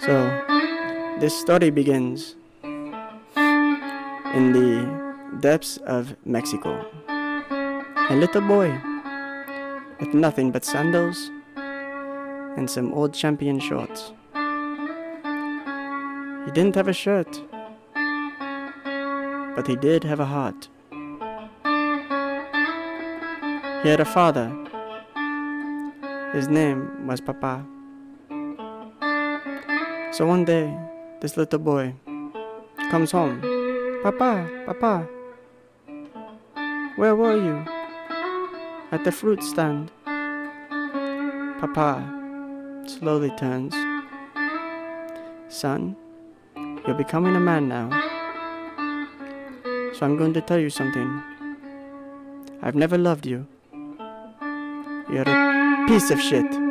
So, this story begins in the depths of Mexico. A little boy with nothing but sandals and some old champion shorts. He didn't have a shirt, but he did have a heart. He had a father. His name was Papa. So one day, this little boy comes home. Papa, Papa, where were you? At the fruit stand. Papa slowly turns. Son, you're becoming a man now. So I'm going to tell you something. I've never loved you. You're a piece of shit.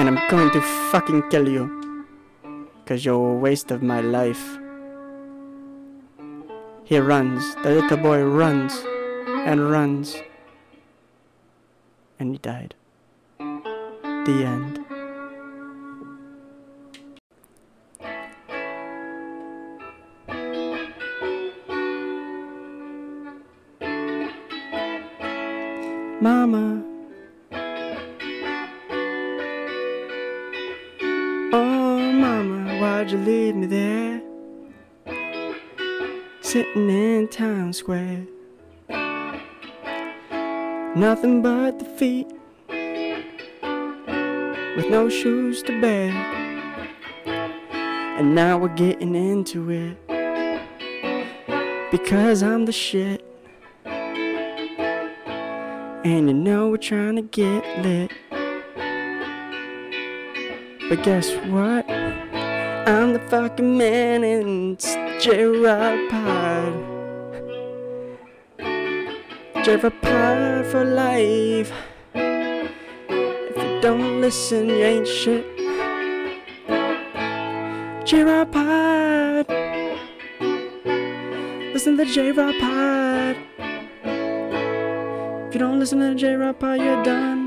And I'm going to fucking kill you. Cause you're a waste of my life. He runs. The little boy runs and runs. And he died. The end. Mama. Town square. Nothing but the feet with no shoes to bear. And now we're getting into it because I'm the shit. And you know we're trying to get lit. But guess what? I'm the fucking man and it's J-Rod Pod. J-Rod Pod for life. If you don't listen, you ain't shit. J-Rod Pod. Listen to J-Rod Pod. If you don't listen to J-Rod Pod, you're done.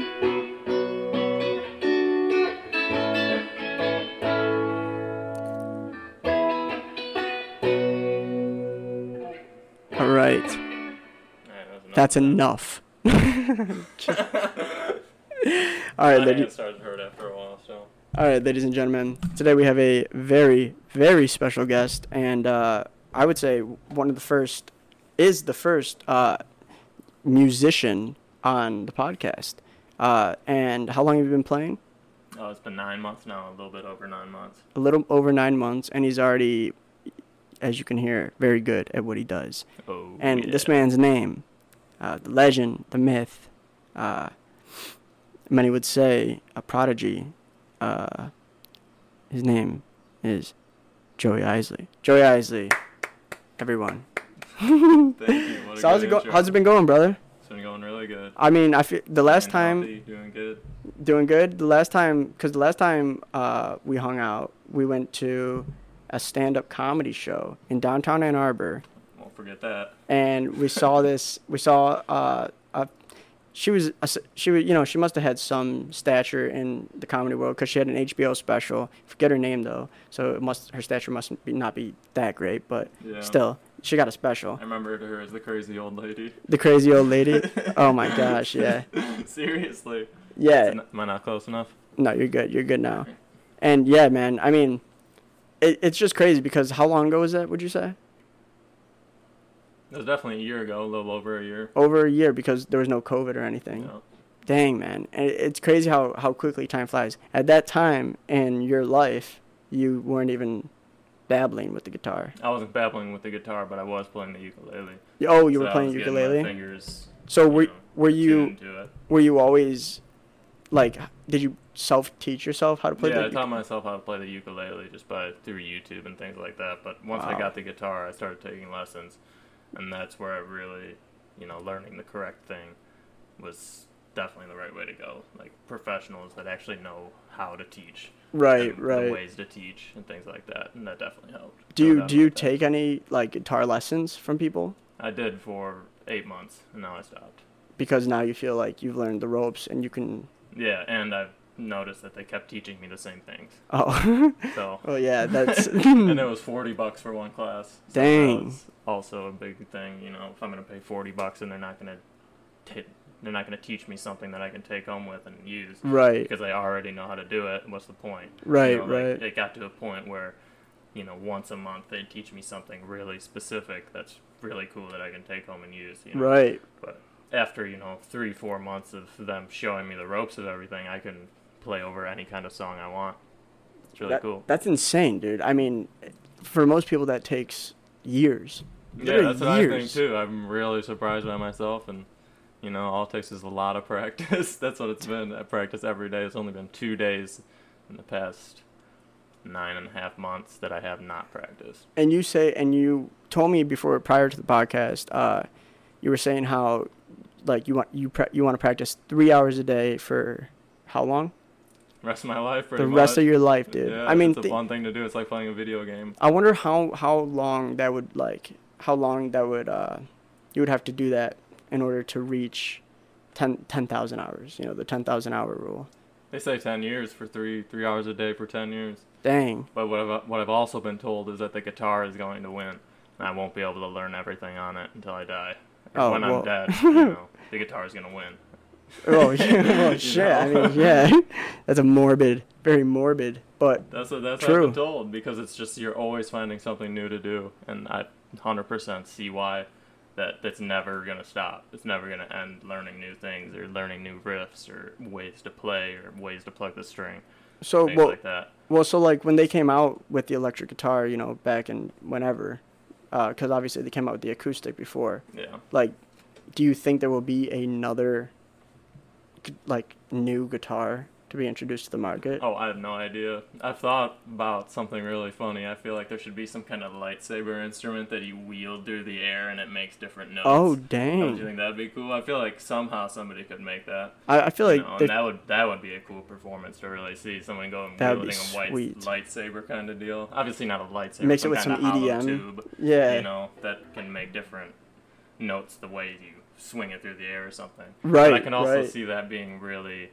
That's enough. All right, ladies. started hurt after a while, so. All right, ladies and gentlemen. Today we have a very, very special guest, and uh, I would say one of the first is the first uh, musician on the podcast. Uh, and how long have you been playing? Oh, it's been nine months now, a little bit over nine months. A little over nine months, and he's already, as you can hear, very good at what he does. Oh, And yeah. this man's name, uh, the legend, the myth, uh, many would say a prodigy. Uh, his name is Joey Isley. Joey Isley, everyone. Thank you. So how's it go- How's it been going, brother? It's been going really good. I mean, I feel the last time healthy, doing good. doing good. The last time, because the last time uh, we hung out, we went to a stand-up comedy show in downtown Ann Arbor. Won't forget that. and we saw this. We saw uh, a, she was a she was you know she must have had some stature in the comedy world because she had an HBO special. Forget her name though, so it must her stature must be, not be that great, but Yeah. still she got a special. I remember her as the crazy old lady. The crazy old lady. oh my gosh, yeah, Seriously. yeah. It- Am I not close enough? No, you're good. You're good now. And yeah, man. I mean, it, it's just crazy because how long ago was that? Would you say It was definitely a year ago, a little over a year. over a year because there was no COVID or anything. Yeah. Dang, man. It's crazy how, how quickly time flies. At that time in your life, you weren't even babbling with the guitar. I wasn't babbling with the guitar, but I was playing the ukulele. Oh, you So were I playing was getting my ukulele? fingers, So were, you know, were you were you always like did you self teach yourself how to play the yeah, the I taught myself how to play the ukulele just by through YouTube and things like that. But once I got the guitar, I started taking lessons, and that's where I really, you know, learning the correct thing was definitely the right way to go. Like professionals that actually know how to teach, Right, right. ways to teach and things like that, and that definitely helped. Do you do you that. take any like guitar lessons from people? I did for eight months, and now I stopped. Because now you feel like you've learned the ropes and you can Yeah, and I've noticed that they kept teaching me the same things. Oh. So oh yeah, that's. and it was forty bucks for one class. So Dang. That was also a big thing. You know, if I'm gonna pay forty bucks and they're not gonna, t- they're not gonna teach me something that I can take home with and use right. because I already know how to do it. What's the point? Right. You know, like, right. it got to a point where, you know, once a month they'd teach me something really specific that's really cool that I can take home and use. You know? right. But after you know three, four months of them showing me the ropes of everything, I can play over any kind of song I want. It's really That- cool. That's insane, dude. I mean, for most people, that takes years. Yeah, Literally that's what I think too. I'm really surprised by myself, and you know, all it takes is a lot of practice. that's what it's been. I practice every day. It's only been two days in the past nine and a half months that I have not practiced. And you say, and you told me before, prior to the podcast, uh, you were saying how, like, you want you pra- you want to practice three hours a day for how long? Rest of my life, the much. rest of your life, dude. Yeah, I mean, it's a thi- fun thing to do. It's like playing a video game. I wonder how how long that would like how long that would uh you would have to do that in order to reach 10 10,000 hours, you know, the 10,000 hour rule. They say ten years for three three hours a day for ten years. Dang. But what I've what I've also been told is that the guitar is going to win, and I won't be able to learn everything on it until I die. Or Oh, when well. I'm dead, you know, the guitar is gonna win. Oh, yeah, well, You shit. I mean, yeah. That's a morbid, very morbid, but That's what that's True. what I've been told because it's just you're always finding something new to do, and I 100% see why that that's never gonna stop. It's never gonna end learning new things or learning new riffs or ways to play or ways to plug the string, so things well, like that. well, so like when they came out with the electric guitar, you know, back in whenever, uh, because obviously they came out with the acoustic before. Yeah. Like, do you think there will be another, gu- like, new guitar to be introduced to the market? Oh, I have no idea. I've thought about something really funny. I feel like there should be some kind of lightsaber instrument that you wield through the air and it makes different notes. Oh, dang! Don't you think that'd be cool? I feel like somehow somebody could make that. I, I feel you like know, that would that would be a cool performance to really see someone going wielding a white sweet. lightsaber kind of deal. Obviously not a lightsaber. Mix it with some EDM. tube, yeah, you know, that can make different notes the way you swing it through the air or something. right, But I can also right. see that being really,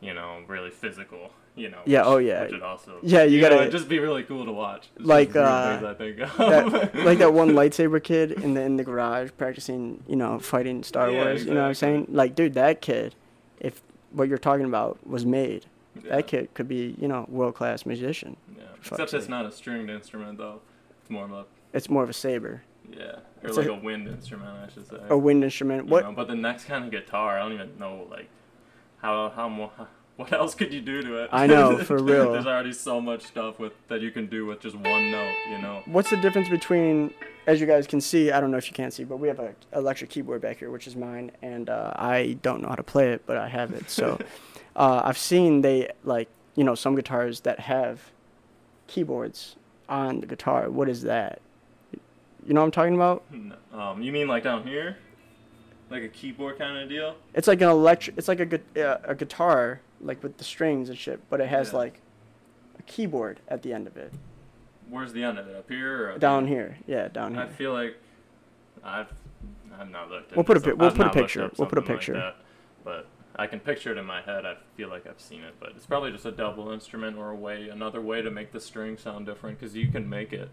you know, really physical. You know. Yeah, which- oh, yeah. Which would also. Yeah, you know, gotta- it'd just be really cool to watch. It's Like, uh, I think that, like that one lightsaber kid in the in the garage practicing, you know, fighting Star Yeah, Wars. You know what I'm saying? Like, dude, that kid, if what you're talking about was made, Yeah. that kid could be, you know, world class musician. Yeah. Except it's not a stringed instrument though. It's more of a It's more of a saber, yeah, or It's like a- a, wind instrument, I should say. a wind instrument. You What? know, but the next kind of guitar, I don't even know like how how more. What else could you do to it? I know, for real. There's already so much stuff with that you can do with just one note, you know. What's the difference between, as you guys can see, I don't know if you can see, but we have an electric keyboard back here, which is mine, and uh, I don't know how to play it, but I have it. So uh, I've seen they like, you know, some guitars that have keyboards on the guitar. What is that? You know what I'm talking about? No. Um, you mean like down here, like a keyboard kind of deal? It's like an electric. It's like a gu- uh, a guitar, like with the strings and shit, but it has Yeah. like a keyboard at the end of it. Where's the end of it? Up here or up Down here? yeah, down here. I feel like I've I've not looked. We'll into put a some- we'll I've put a not looked picture. up We'll put a something like picture. that, but I can picture it in my head. I feel like I've seen it, but it's probably just a double instrument or a way, another way to make the string sound different. Because you can make it,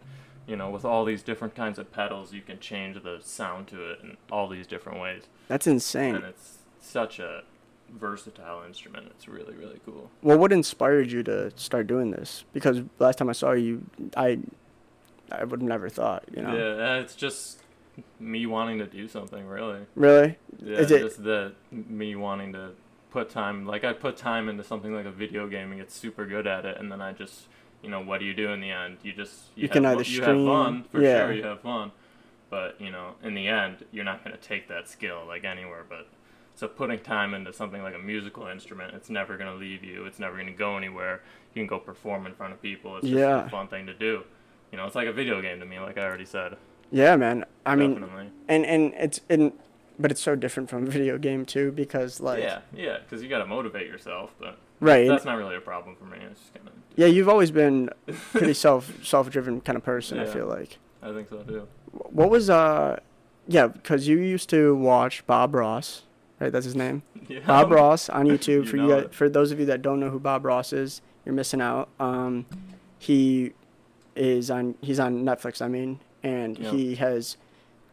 you know, with all these different kinds of pedals, you can change the sound to it in all these different ways, That's insane. and it's such a versatile instrument. It's really really cool. Well, what inspired you to start doing this? Because last time I saw you, I, I would have never thought. You know. Yeah, uh, it's just me wanting to do something really. Really? Yeah, Is it- just the me wanting to put time like I put time into something like a video game and get super good at it and then I just you know, what do you do in the end? You just You have can either you stream- have fun for yeah. sure, you have fun. But, you know, in the end you're not gonna take that skill like anywhere but so putting time into something like a musical instrument, it's never gonna leave you. It's never gonna go anywhere. You can go perform in front of people. It's just Yeah. a fun thing to do. You know, it's like a video game to me, like I already said. Yeah, man. I mean, Definitely. and and it's in, but it's so different from a video game too because like yeah, yeah, because you got to motivate yourself, but right. that's not really a problem for me. It's just kind of, yeah, you've always been pretty self self driven kind of person. I feel like. I think so too. What was uh, yeah, because you used to watch Bob Ross, right? That's his name. Yeah. Bob Ross on YouTube. You for you, guys, for those of you that don't know who Bob Ross is, you're missing out. Um, he is on. He's on Netflix. I mean, and Yeah. he has.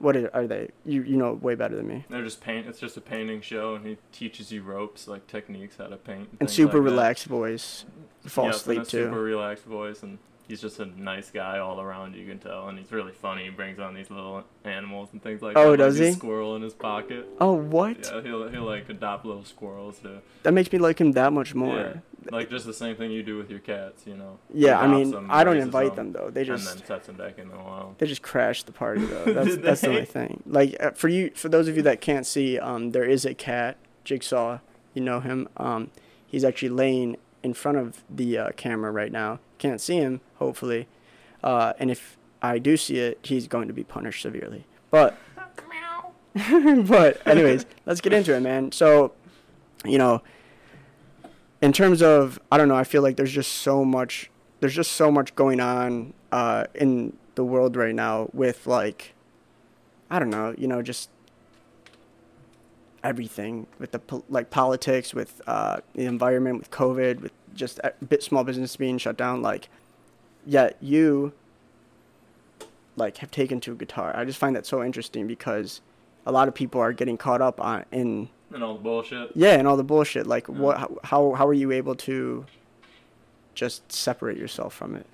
What are, are they? You you know way better than me. They're just paint. It's just a painting show, and he teaches you ropes, like techniques, how to paint. And things super like that. relaxed voice. Fall asleep and a too. Super relaxed voice, and he's just a nice guy all around. You can tell, and he's really funny. He brings on these little animals and things like Oh, that. like does his he? Squirrel in his pocket. Oh what? Yeah, he'll he'll like adopt little squirrels to That makes me like him that much more. Yeah, like just the same thing you do with your cats, you know. Yeah, I mean, them, I don't invite them though. They just and just then sets them back in the wild. they just crash the party though. That's that's the only thing. Like uh, for you, for those of you that can't see, um, there is a cat, Jigsaw. You know him. Um, he's actually laying in front of the uh, camera right now. Can't see him, hopefully. Uh, and if I do see it, he's going to be punished severely. But but anyways, let's get into it, man. So, you know, in terms of I don't know, I feel like there's just so much there's just so much going on uh, in the world right now with like I don't know, you know, just everything with the like politics, with uh, the environment, with COVID, with just a bit small business being shut down. Like, yet you like have taken to guitar. I just find that so interesting because a lot of people are getting caught up on in And all the bullshit. yeah, and all the bullshit. Like, Yeah. what? how- How are you able to just separate yourself from it?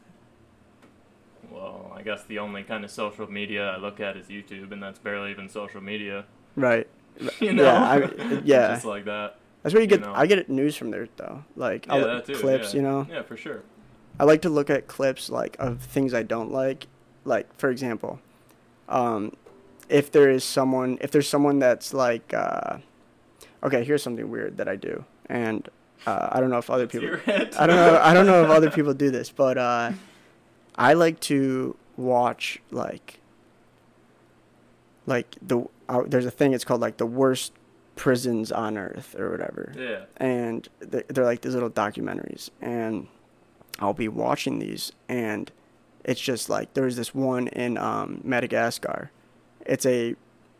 Well, I guess the only kind of social media I look at is YouTube, and that's barely even social media. Right. You know? Yeah, I, yeah. Just like that. That's where you you get. know. I get news from there though. Like Yeah, I'll- too. clips, yeah. you know. Yeah, for sure. I like to look at clips like of things I don't like. Like for example, um, if there is someone, if there's someone that's like, uh, okay, here's something weird that I do, and uh, I don't know if other people. I don't know. I don't know if other people do this, but uh, I like to watch like like the uh, there's a thing. It's called like the worst prisons on earth or whatever Yeah. and they're, they're like these little documentaries and i'll be watching these and it's just like there was this one in um, madagascar it's a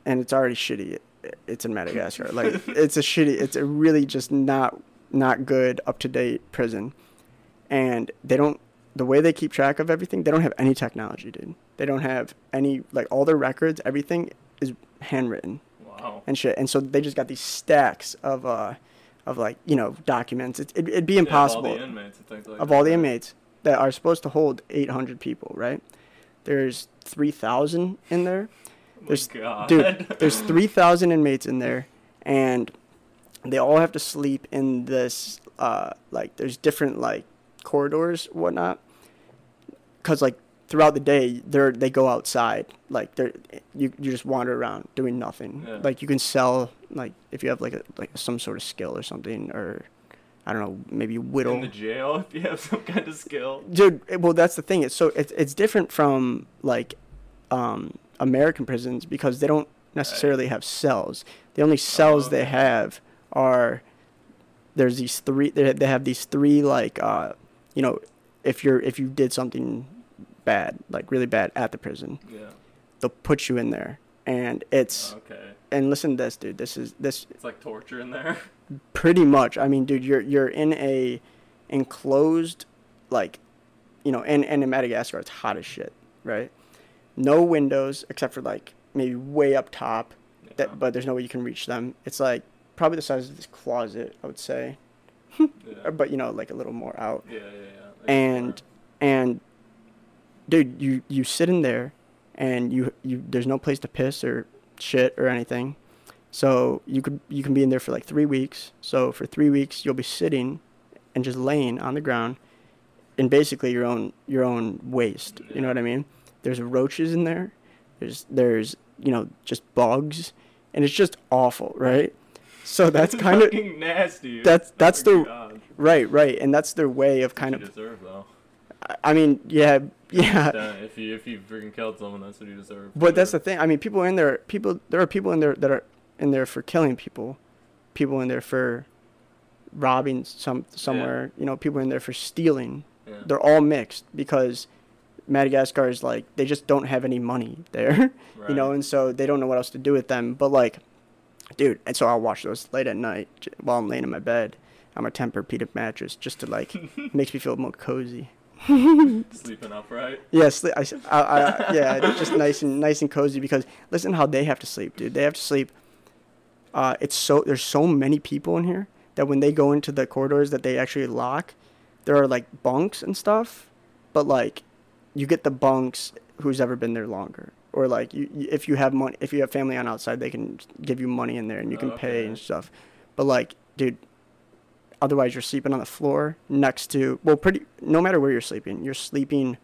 and it's already shitty it's in madagascar like it's a shitty it's a really just not not good up to date prison and they don't the way they keep track of everything they don't have any technology dude they don't have any like all their records everything is handwritten Wow. and shit. And so they just got these stacks of uh of like you know documents. It, it, it'd be Yeah, of impossible all the inmates like of that, all the right? inmates that are supposed to hold 800 people, right? There's 3,000 in there. Oh There's- God. Dude, there's 3,000 inmates in there, and they all have to sleep in this uh like there's different like corridors whatnot because like throughout the day they're they go outside like they're you, you just wander around doing nothing Yeah. like you can sell like if you have like a like some sort of skill or something or i don't know maybe whittle in the jail if you have some kind of skill. dude well that's the thing it's so it's, it's different from like um american prisons because they don't necessarily have cells. The only cells Oh, they have are there's these three they, they have these three like uh you know if you're if you did something bad like really bad at the prison Yeah. they'll put you in there. And it's Okay. and listen to this dude. This is this It's like torture in there. pretty much. I mean dude you're you're in a enclosed like you know and, and in madagascar it's hot as shit right no windows except for like maybe way up top Yeah. that but there's no way you can reach them. It's like probably the size of this closet i would say. Yeah. but you know like a little more out. Yeah, yeah, yeah. Like, and and dude you you sit in there and you you there's no place to piss or shit or anything. So you could you can be in there for like three weeks. So for three weeks you'll be sitting and just laying on the ground in basically your own your own waste. You know what i mean there's roaches in there there's there's you know just bugs and it's just awful right so that's kind of nasty. that's- that's my the- God. right right and that's their way of kind of deserve though. I- mean, yeah, yeah. If you if you freaking killed someone, that's what you deserve. But that's the thing. I mean, people in there, people, there are people in there that are in there for killing people, people in there for robbing some somewhere. You know, people in there for stealing. Yeah. They're all mixed because Madagascar is like they just don't have any money there. You know, and so they don't know what else to do with them. But like, dude. And so I'll watch those late at night while I'm laying in my bed on my Tempur-Pedic mattress, just to like makes me feel more cozy. Sleeping upright. Yes, I yeah, it's just nice and nice and cozy because listen how they have to sleep, dude. They have to sleep. Uh, it's so there's so many people in here that when they go into the corridors that they actually lock, there are like bunks and stuff, but like you get the bunks who's ever been there longer, or like you, if you have money, if you have family on outside, they can give you money in there and you can oh, pay Okay. and stuff. But like, dude, otherwise you're sleeping on the floor next to well, pretty no matter where you're sleeping, you're sleeping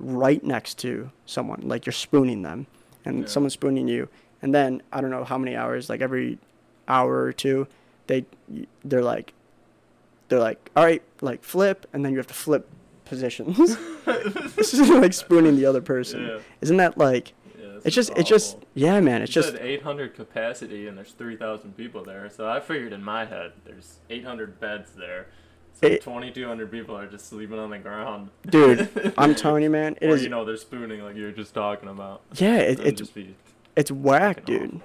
right next to someone, like you're spooning them, and Yeah. someone's spooning you, and then I don't know how many hours, like every hour or two, they they're like they're like all right, like flip, and then you have to flip positions. this is like spooning the other person. Yeah. Isn't that like? Yeah, It's just it's just yeah, man. It's You just said 800 capacity and there's 3,000 people there. So I figured in my head there's 800 beds there. So It- 2,200 people are just sleeping on the ground. dude. I'm telling you, man. It or is you know they're spooning like you were just talking about. yeah. It, it's be it's whack, dude. awful.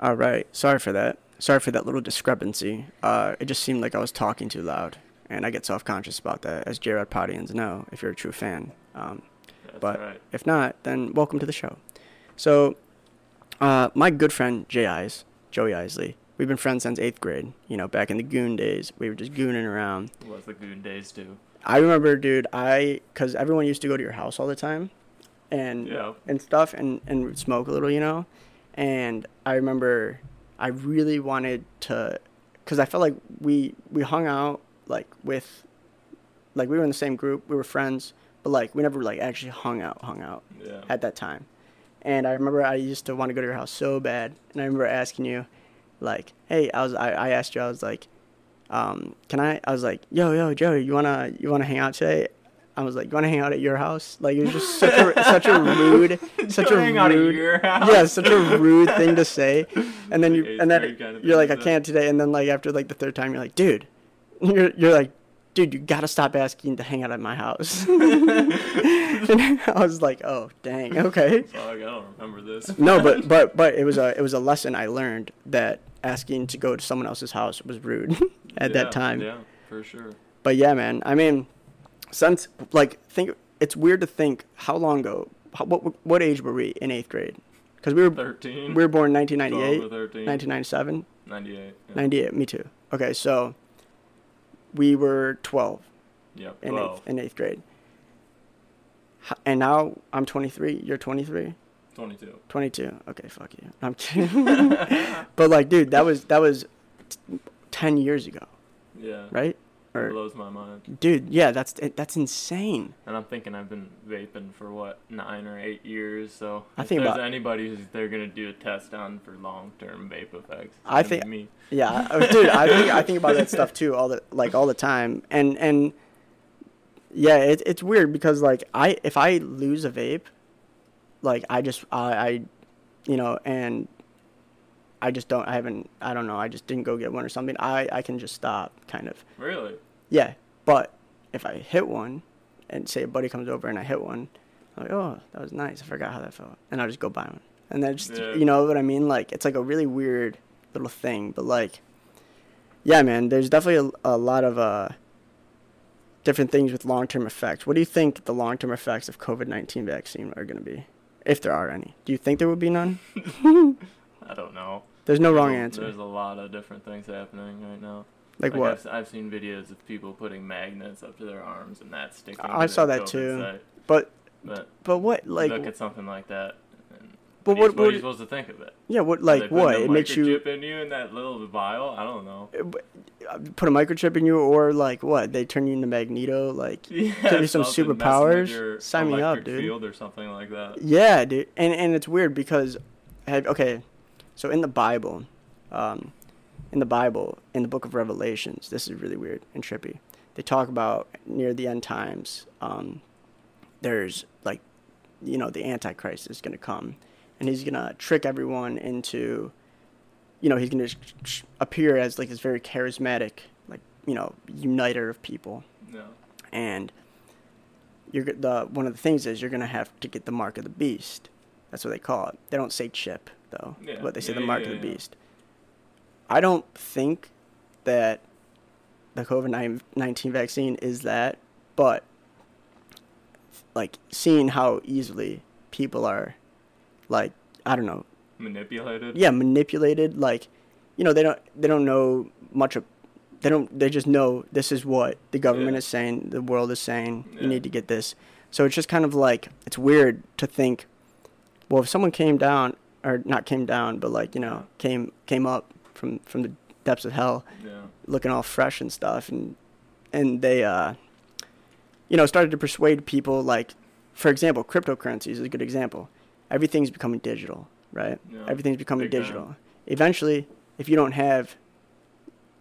All right. Sorry for that. Sorry for that little discrepancy. Uh, it just seemed like I was talking too loud, and I get self-conscious about that, as J-Rod Podians know, if you're a true fan. Um, But- right. if not, then welcome to the show. So, uh, my good friend Jay Eyes, Joey Isley, we've been friends since eighth grade. You know, back in the goon days, we were just gooning around. Was the Goon Days too? I remember, dude, I because everyone used to go to your house all the time, and Yeah. and stuff, and and smoke a little, you know. And I remember, I really wanted to, because I felt like we we hung out like with, like we were in the same group, we were friends, but like we never like actually hung out, hung out Yeah. at that time. And I remember I used to want to go to your house so bad, and I remember asking you, like, hey, I was I, I asked you, I was like, um, can I? I was like, yo, yo, Joey, you wanna you wanna hang out today? I was like, you wanna hang out at your house? Like it was just such a such a rude, such a Hang out at rude, your house. yeah, such a rude thing to say. And then you and then kind of you're like, I can't today. And then like after like the third time, you're like, dude, you're you're like, dude, you gotta stop asking to hang out at my house. and I was like, oh dang, okay. Fuck, I don't remember this. No, but but but it was a it was a lesson I learned that asking to go to someone else's house was rude at Yeah, that time. Yeah, for sure. But yeah, man. I mean, since like think it's weird to think how long ago. How, what what age were we in eighth grade? Because we were 13. we were born 12 or 1998, 13. 1997, 98. Yeah. 98. Me too. Okay, so we were 12 Yep. in 12. eighth in eighth grade. And now I'm 23. You're 23. 22. 22. Okay, fuck you. I'm kidding. but like, dude, that was that was t- 10 years ago, Yeah. right? Or blows my mind. dude, yeah, that's that's insane. And I'm thinking I've been vaping for what nine or eight years. So I if think there's anybody who's they're gonna do a test on for long-term vape effects, I think- me. Yeah, oh, dude, I think I think about that stuff too all the like all the time, and and yeah, it, it's weird because like I if I lose a vape, like I just I, I you know and I just don't I haven't I don't know I just didn't go get one or something I I can just stop kind of Really? Yeah, but if I hit one, and say a buddy comes over and I hit one, I'm like oh that was nice I forgot how that felt, and I'll just go buy one, and then just Yeah. you know what I mean like it's like a really weird little thing, but like yeah man, there's definitely a, a lot of uh different things with long term effects. What do you think the long term effects of COVID nineteen vaccine are going to be, if there are any? Do you think there would be none? I don't know. There's no wrong a- answer. There's a lot of different things happening right now. Like what? I've, I've seen videos of people putting magnets up to their arms and that sticking. I saw that too. site. But But but what like look at something like that. But what, what- are you, what are you supposed to think of it? yeah what like what it makes you microchip in you in that little vial? I don't know. uh, put a microchip in you or like what they turn you into magneto like Yeah, Give you some something messing with superpowers? Sign me up, dude. Field or something like that. yeah dude and and it's weird because okay so in the bible um in the bible in the book of revelations this is really weird and trippy they talk about near the end times um there's like you know the antichrist is going to come and he's going to trick everyone into you know he's going to appear as like this very charismatic like you know uniter of people No. and you're the one of the things is you're gonna have to get the mark of the beast. That's what they call it. They don't say chip though. Yeah. What they say Yeah, the mark yeah, of the beast. I don't think that the COVID nineteen vaccine is that, but like seeing how easily people are, like I don't know, Manipulated. yeah, manipulated. Like, you know, they don't they don't know much of. They don't. They just know this is what the government Yeah. is saying. The world is saying Yeah. you need to get this. So it's just kind of like it's weird to think. Well, if someone came down, or not came down, but like you know came came up from from the depths of hell, Yeah. looking all fresh and stuff, and and they uh, you know, started to persuade people. Like, for example, cryptocurrency is a good example. Everything's becoming digital, right? Yeah. Everything's becoming Big time. digital. Eventually, if you don't have,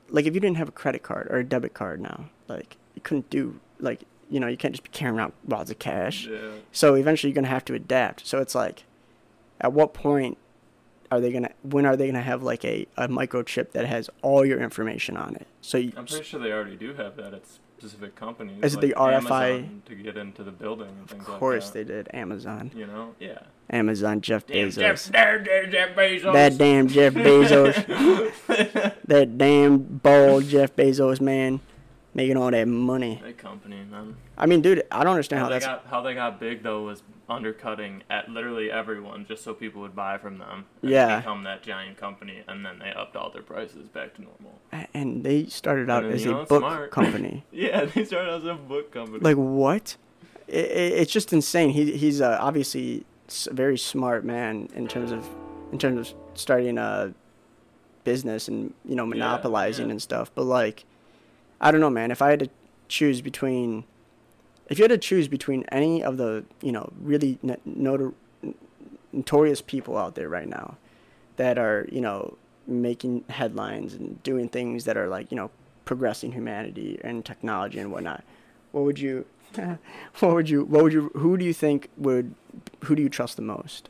like, if you didn't have a credit card or a debit card now, like, you couldn't do, like, you know, you can't just be carrying around wads of cash. Yeah. So eventually, you're gonna have to adapt. So it's like, at what point are they gonna? When are they gonna have like a, a microchip that has all your information on it? So you, I'm pretty sure they already do have that at specific companies. Is it like the RFI? Amazon to get into the building and things of like course that. they did. Amazon, You know? Yeah. Amazon, Jeff Damn, Bezos. Jeff, there, there, Jeff Bezos. That damn Jeff Bezos. that damn bald Jeff Bezos man, making all that money. That company, man. I mean, dude, I don't understand How how they that's. got how they got big though was undercutting at literally everyone just so people would buy from them. Yeah. Become that giant company, and then they upped all their prices back to normal. And they started out And, as you a know, book smart. company. Yeah, they started as a book company. Like what? It, it, it's just insane. He he's uh, obviously a very smart man in terms of in terms of starting a business and you know monopolizing yeah. and stuff. But like, I don't know, man. If I had to choose between, if you had to choose between any of the you know really notor- notorious people out there right now that are you know making headlines and doing things that are like you know progressing humanity and technology and whatnot what would you what would you what would you who do you think would who do you trust the most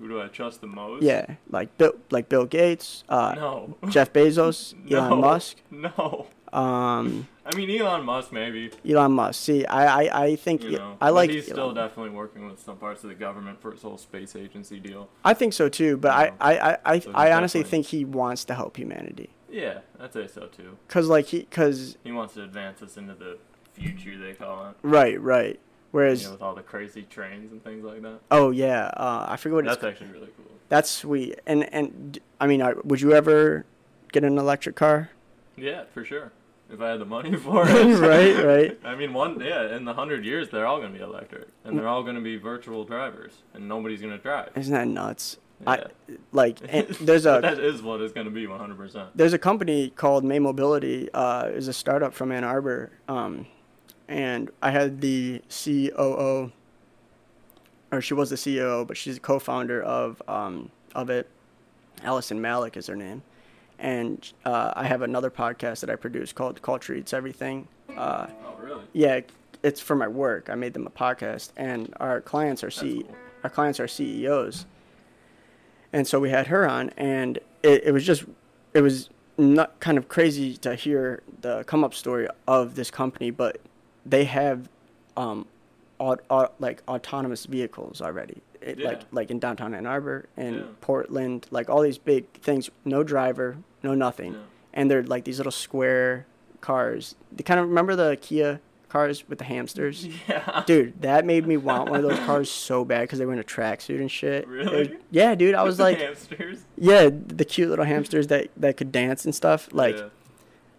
Who do I trust the most? yeah like bill like bill gates uh No. jeff bezos no. elon musk No. Um I mean Elon Musk maybe. elon musk see i i, I think You know, i like He's still Elon. definitely working with some parts of the government for his whole space agency deal. i think so too but Yeah. I, I i i, So I honestly think he wants to help humanity Yeah, I'd say so too. because like he because He wants to advance us into the future, they call it. right right whereas You know, with all the crazy trains and things like that. oh yeah uh i forget what it's That's actually really cool. That's sweet. And and I mean, I, would you ever get an electric car? Yeah, for sure. If I had the money for it. right, right. I mean, one yeah, in the hundred years, they're all gonna be electric, and they're all gonna be virtual drivers, and nobody's gonna drive. Isn't that nuts? Yeah. I like and there's a that is what it's gonna be, one hundred percent. there's a company called May Mobility. Uh, is a startup from Ann Arbor. Um, and I had the COO, or she was the CEO, but she's a co-founder of um, of it. Alisyn Malek is her name, and uh, I have another podcast that I produce called Culture Eats Everything. Uh, Oh, really? yeah, it's for my work. I made them a podcast, and our clients are C, cool. our clients are CEOs, and so we had her on, and it, it was just, it was not kind of crazy to hear the come up story of this company, but they have, um, aut- aut- like autonomous vehicles already, it, like like in downtown Ann Arbor and Yeah. Portland, like all these big things, no driver, no nothing and they're like these little square cars. They kind of remember the Kia cars with the hamsters. Yeah. Dude, that made me want one of those cars so bad because they were in a tracksuit and shit. Really? was- yeah, dude. I was The like, hamsters. yeah, the cute little hamsters that that could dance and stuff. Like, Yeah.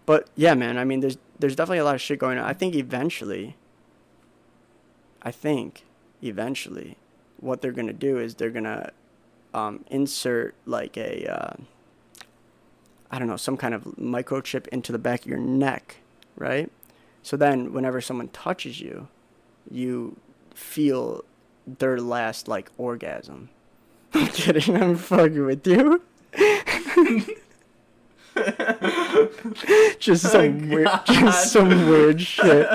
but yeah, man. I mean, there's there's definitely a lot of shit going on. I think eventually. I think eventually, what they're gonna do is they're gonna um, insert like a. Uh, I don't know, some kind of microchip into the back of your neck, right? So then, whenever someone touches you, you feel their last like orgasm. I'm kidding. I'm fucking with you. just some oh, weird, just some weird shit.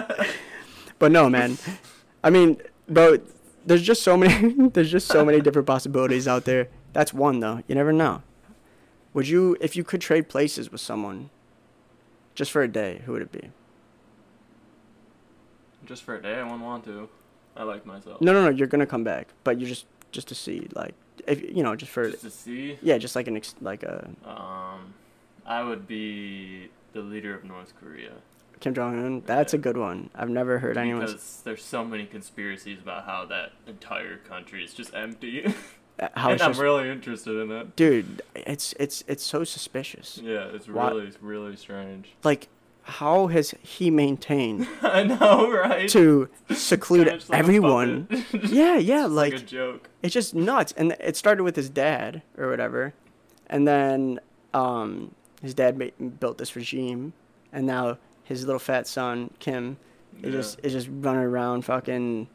But no, man. I mean, bro, there's just so many. there's just so many different possibilities out there. That's one though. You never know. Would you, if you could trade places with someone, just for a day, who would it be? Just for a day, I wouldn't want to. I like myself. No, no, no. You're gonna come back, but you just, just to see, like, if you know, just for Just to see, yeah, just like an ex- like a um, I would be the leader of North Korea. Kim Jong Un. That's a good one. I've never heard anyone. Because there's so many conspiracies about how that entire country is just empty. How and I'm just, really interested in it. dude. It's it's it's so suspicious. Yeah, it's Why- really, really strange. Like, how has he maintained I know, right? to seclude like everyone? Yeah, yeah. Like like a joke. it's just nuts and it started with his dad or whatever and then um, his dad built this regime and now his little fat son kim is Yeah. just is just running around fucking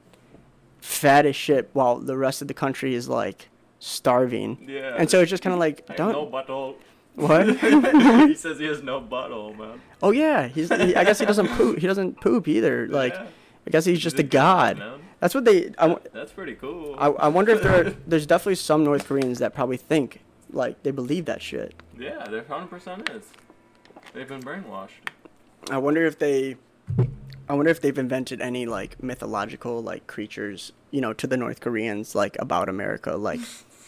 fat as shit while the rest of the country is like starving Yeah. and so it's just kind of like I have don't no butthole. what he says he has no butthole, man. oh yeah he's he, i guess he doesn't poop he doesn't poop either like Yeah. i guess he's just a a god man. that's what they I, That's pretty cool. I, I wonder if there are, there's definitely some north koreans that probably think like they believe that shit yeah, they're 100% is. They've been brainwashed. I wonder if they, I wonder if they've invented any like mythological like creatures, you know, to the North Koreans like about America. Like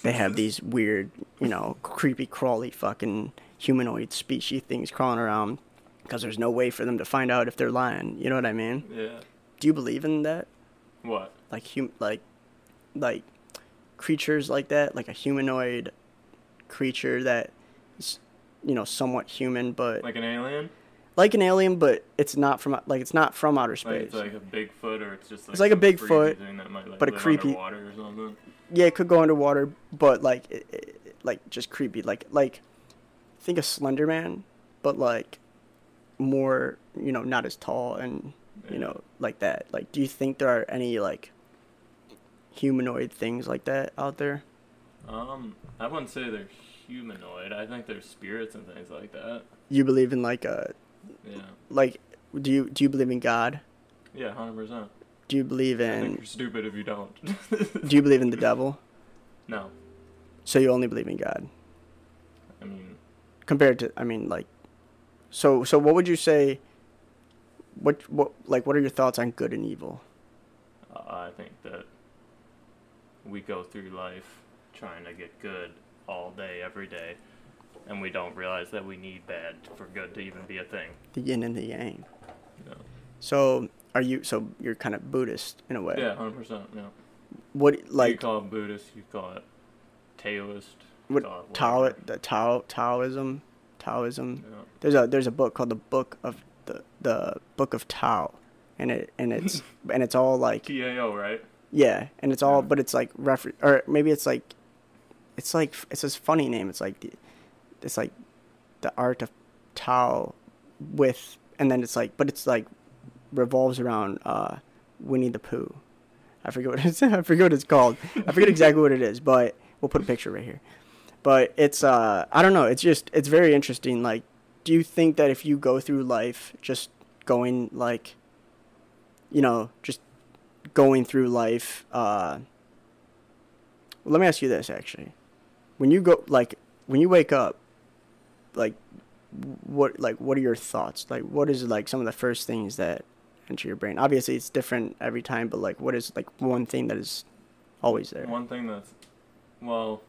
they have these weird, you know, creepy crawly fucking humanoid species things crawling around because there's no way for them to find out if they're lying. You know what I mean? Yeah. Do you believe in that? What? Like hum, like, like creatures like that, like a humanoid creature that, is, you know, somewhat human, but Like an alien? like an alien, but it's not from like it's not from outer Like space. it's like a Bigfoot or it's just like It's like a Bigfoot, that might, like, but a creepy- or something. Yeah, it could go underwater, but like it, it, like just creepy. Like like think of Slender Man, but like more you know not as tall and you know like that. Like, do you think there are any like humanoid things like that out there? Um, I wouldn't say they're humanoid. I think they're spirits and things like that. You believe in like a Yeah. like do you do you believe in God? Yeah, hundred percent. Do you believe I think in you're stupid if you don't. do you believe in the devil? no, So you only believe in God? I mean, compared to i mean like so so what would you say what what like what are your thoughts on good and evil uh, I think that we go through life trying to get good all day, every day, and we don't realize that we need bad for good to even be a thing. the yin and the yang know? so are you so you're kind of buddhist in a way Yeah, hundred percent. Yeah. what like you call it Buddhist, you call it Taoist. what Tao, the Tao taoism taoism Yeah. there's a there's a book called the book of the the book of tao and it and it's and it's all like TAO, right? Yeah, and it's all, Yeah. but it's like refer, or maybe it's like, it's like it's this funny name. It's like the, it's like, the art of Tao, with, and then it's like, but it's like, revolves around uh, Winnie the Pooh. I forget what it's. I forget what it's called. I forget exactly what it is, but we'll put a picture right here. But it's uh, I don't know. It's just it's very interesting. Like, do you think that if you go through life just going like, you know, just going through life uh let me ask you this actually when you go like when you wake up like what like what are your thoughts like what is like some of the first things that enter your brain obviously it's different every time but like what is like one thing that is always there One thing that's, well,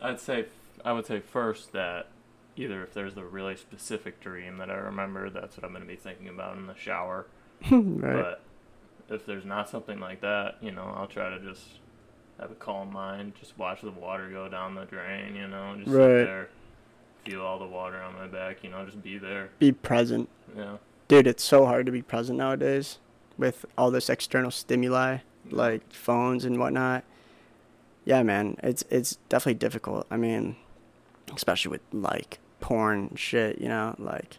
I'd say I would say first that either if there's a really specific dream that I remember, that's what I'm going to be thinking about in the shower. right But if there's not something like that, you know, I'll try to just have a calm mind, just watch the water go down the drain, you know, just Right. sit there, feel all the water on my back, you know, just be there. be present Yeah. Dude it's so hard to be present nowadays with all this external stimuli like phones and whatnot. Yeah, man, it's it's definitely difficult. I mean, especially with like porn shit, you know, like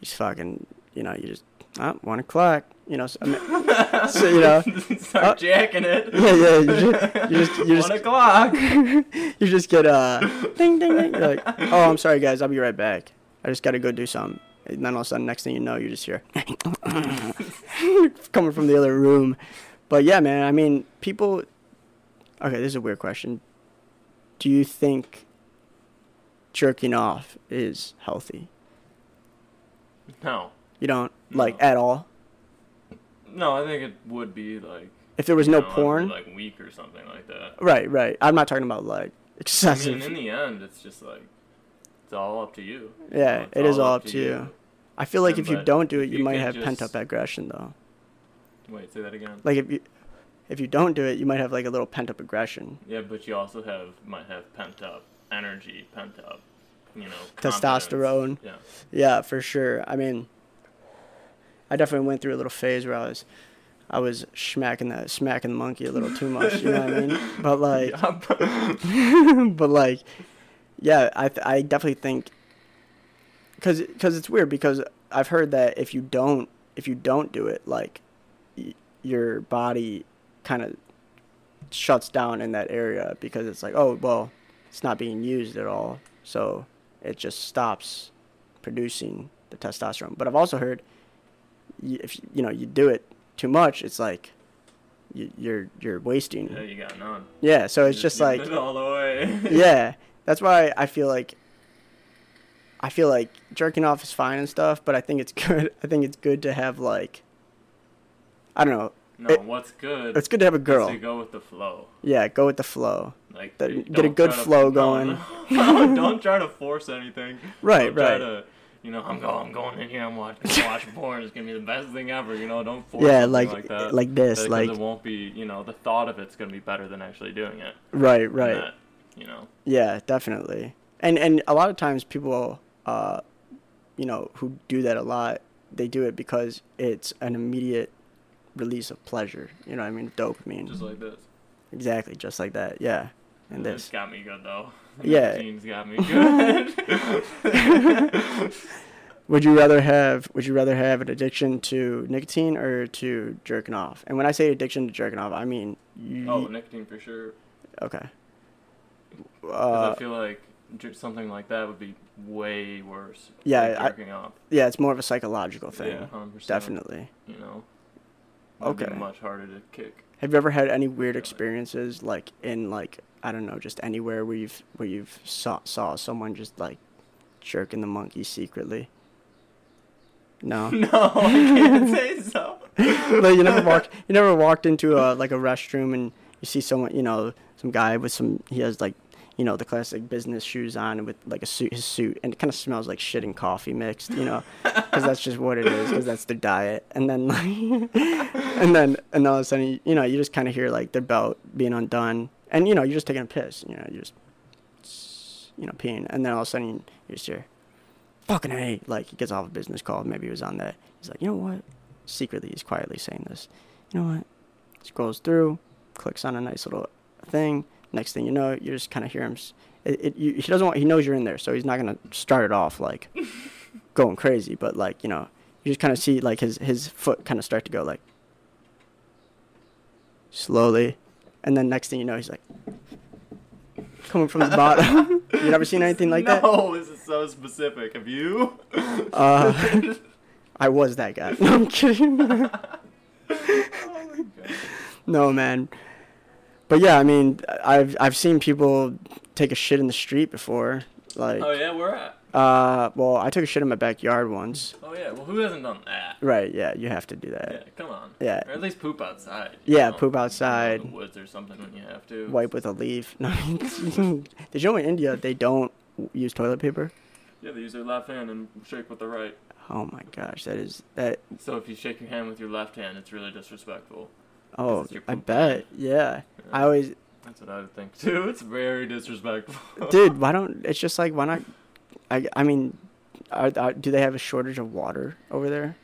you just fucking, you know, you just oh, one o'clock, you know. So, I mean, so, you know, Start uh, jacking it. yeah, yeah, you just, you just, you just, One o'clock. you just get uh, ding, ding, ding. You're like, oh, I'm sorry, guys, I'll be right back. I just gotta go do something. And then all of a sudden, next thing you know, you just hear coming from the other room. But yeah, man, I mean, people. Okay, this is a weird question. Do you think jerking off is healthy? No. You don't like No. at all. No, I think it would be like if there was no know, porn, like week or something like that. right, right. I'm not talking about like I excessive. mean, in the end, it's just like it's all up to you. you yeah, know, it's it is all up to you. I feel like And if you don't do it, you, you might have pent up aggression though. Wait, say that again. Like if you if you don't do it, you might have like a little pent up aggression. Yeah, but you also have might have pent up energy, pent up, you know, confidence. Testosterone. Yeah. Yeah, for sure. I mean, I definitely went through a little phase where I was, I was smacking the smacking the monkey a little too much. You know what I mean? But like, but like, yeah, I th- I definitely think, cause cause it's weird because I've heard that if you don't if you don't do it, like, y- your body kind of shuts down in that area because it's like, oh well, it's not being used at all, so it just stops producing the testosterone. But I've also heard y- if you know you do it too much, it's like you, you're you're wasting. Yeah, you got none. Yeah, so it's You just like all the way. yeah, that's why I feel like I feel like jerking off is fine and stuff, but I think it's good. I think it's good to have like I don't know. No, It- what's good? It's good to have a girl. to go with the flow. Yeah, go with the flow. Like you get a good to- flow no, going. no, don't try to force anything. Right, Don't try right. to, you know, I'm going, I'm going in here. I'm watching, watching porn. It's gonna be the best thing ever. You know, don't force Yeah, like like, that. like this, because like it won't be. You know, the thought of it's gonna be better than actually doing it. right, right. You know. Yeah, definitely. And and a lot of times people, uh, you know, who do that a lot, they do it because it's an immediate release of pleasure. You know, what I mean, dopamine. Just like this. exactly, just like that. Yeah, and this. got me good though. Yeah. Nicotine's got me good. Would you rather have Would you rather have an addiction to nicotine or to jerking off? And when I say addiction to jerking off, I mean you. oh, nicotine for sure. okay. Uh, I feel like something like that would be way worse. Yeah, than I- yeah, it's more of a psychological thing. Yeah, 100%. Definitely. You know. Okay. much harder to kick. Have you ever had any weird experiences, like in like I don't know, just anywhere where you've where you've saw saw someone just like jerking the monkey secretly? No. no, I can't say so. like you never walked you never walked into a like a restroom and you see someone you know some guy with some he has like you know the classic business shoes on and with like a suit his suit and it kind of smells like shit and coffee mixed you know because that's just what it is because that's their diet. And then like and then and all of a sudden you, you know you just kind of hear like their belt being undone. And you know you're just taking a piss you know you're just you know peeing. And then all of a sudden you, you just hear fucking a like he gets off a business call maybe he was on that. He's like you know what? Secretly he's quietly saying this. You know what? Scrolls through, clicks on a nice little thing. Next thing you know, you just kind of hear him. It, it, you, he doesn't want. He knows you're in there, so he's not gonna start it off like going crazy. But like you know, you just kind of see like his his foot kind of start to go like slowly, and then next thing you know, he's like coming from the bottom. you never seen anything like that? No, this is so specific. Have you? Uh, I was that guy. No, I'm kidding. oh. No, man. But yeah, I mean, I've I've seen people take a shit in the street before. Like, Oh yeah, where at? uh, well, I took a shit in my backyard once. Oh yeah. Well, who hasn't done that? Right? Yeah, you have to do that. Yeah, come on. Yeah. Or at least poop outside. Yeah, know? poop You know, outside. in the woods or something when you have to. Wipe with a leaf. No, did you know in India they don't use toilet paper? Yeah, they use their left hand and shake with the right. Oh my gosh, that is that. So if you shake your hand with your left hand, it's really disrespectful. Oh, I bet. Yeah, Yeah. I always, That's what I would think too. It's very disrespectful. dude. Why don't? It's just like why not? I I mean, are, are, do they have a shortage of water over there?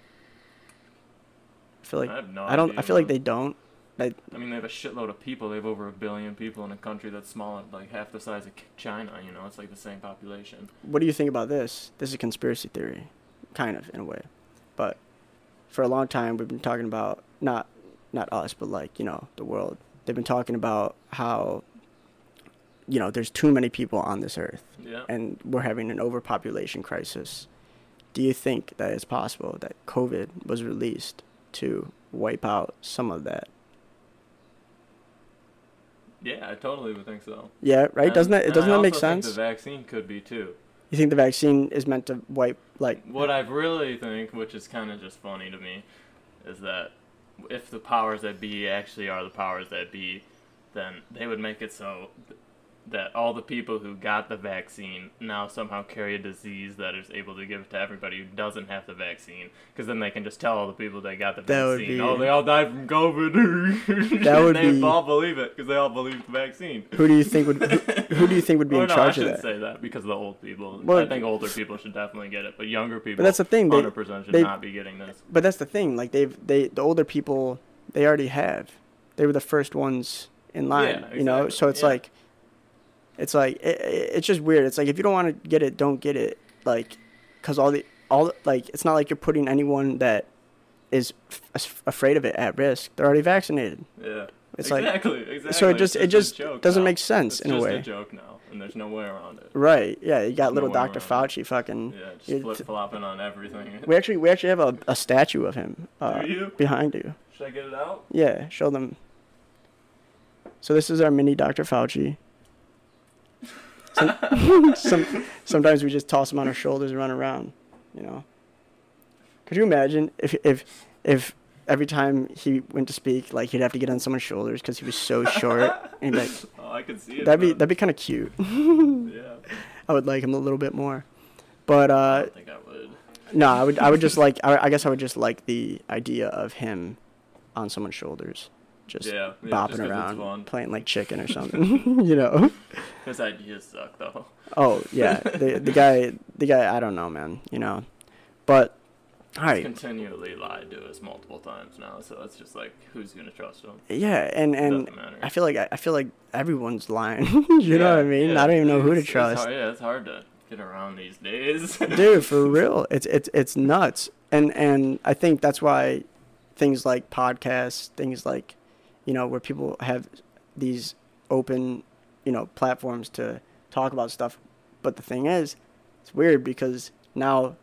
I feel like I have no I don't. I feel like they don't. I mean, they have a shitload of people. They have over a billion people in a country that's small, like half the size of China. You know, it's like the same population. What do you think about this? This is a conspiracy theory, kind of in a way, but for a long time we've been talking about not not us, but like you know the world. They've been talking about how you know there's too many people on this earth, Yeah. and we're having an overpopulation crisis. Do you think that it's possible that COVID was released to wipe out some of that? Yeah, I totally would think so. Yeah, right. And- doesn't that and doesn't I that make also think sense? The vaccine could be too. You think the vaccine is meant to wipe like What I really think, which is kind of just funny to me, is that if the powers that be actually are the powers that be, then they would make it so that all the people who got the vaccine now somehow carry a disease that is able to give it to everybody who doesn't have the vaccine. Because then they can just tell all the people that got the That vaccine, be- oh, they all died from COVID. That would they be- all believe it because they all believe the vaccine. Who do you think would who, who do you think would be Or oh, in no, charge I of that? say that because of the old people. Well, I think older people should definitely get it, but younger people. but that's the thing, 100% should they- not be getting this. But that's the thing. Like they've they the older people they already have. They were the first ones in line. Yeah, You know, so it's yeah. like, it's like it, it- it's just weird. It's like if you don't want to get it, don't get it. Like, cause all the all like it's not like you're putting anyone that is f- afraid of it at risk. They're already vaccinated. Yeah. It's like- exactly, exactly. so it just- It's it just doesn't now. make sense it's in a just way. a joke now, and there's no way around it. Right? Yeah. You got There's little no Dr. Fauci fucking. Yeah, just flip flopping on everything. We actually we actually have a, a statue of him uh, you? behind you. Should I get it out? Yeah, show them. So this is our mini Dr. Fauci. Some, some, sometimes we just toss him on our shoulders and run around, you know. Could you imagine if if if every time he went to speak, like he'd have to get on someone's shoulders because he was so short, and like Oh, I can see it. that'd be that'd be kind of cute. Yeah. I would like him a little bit more, but I uh, don't think I would. no, I would I would just like I, I guess I would just like the idea of him on someone's shoulders, just yeah, yeah, bopping just around, playing like chicken or something, you know. His ideas suck though. Oh yeah, the the guy the guy I don't know, man, you know, but all He's continually lied to us multiple times now, so it's just like, who's gonna trust him? yeah, and and I feel like I, feel like everyone's lying. you know what I mean? yeah, I don't even know who to it's- it's trust, hard- yeah, it's hard to get around these days. dude. For real, it's it's it's nuts, and and I think that's why things like podcasts, things like you know where people have these open you know platforms to talk about stuff. But the thing is, it's weird because now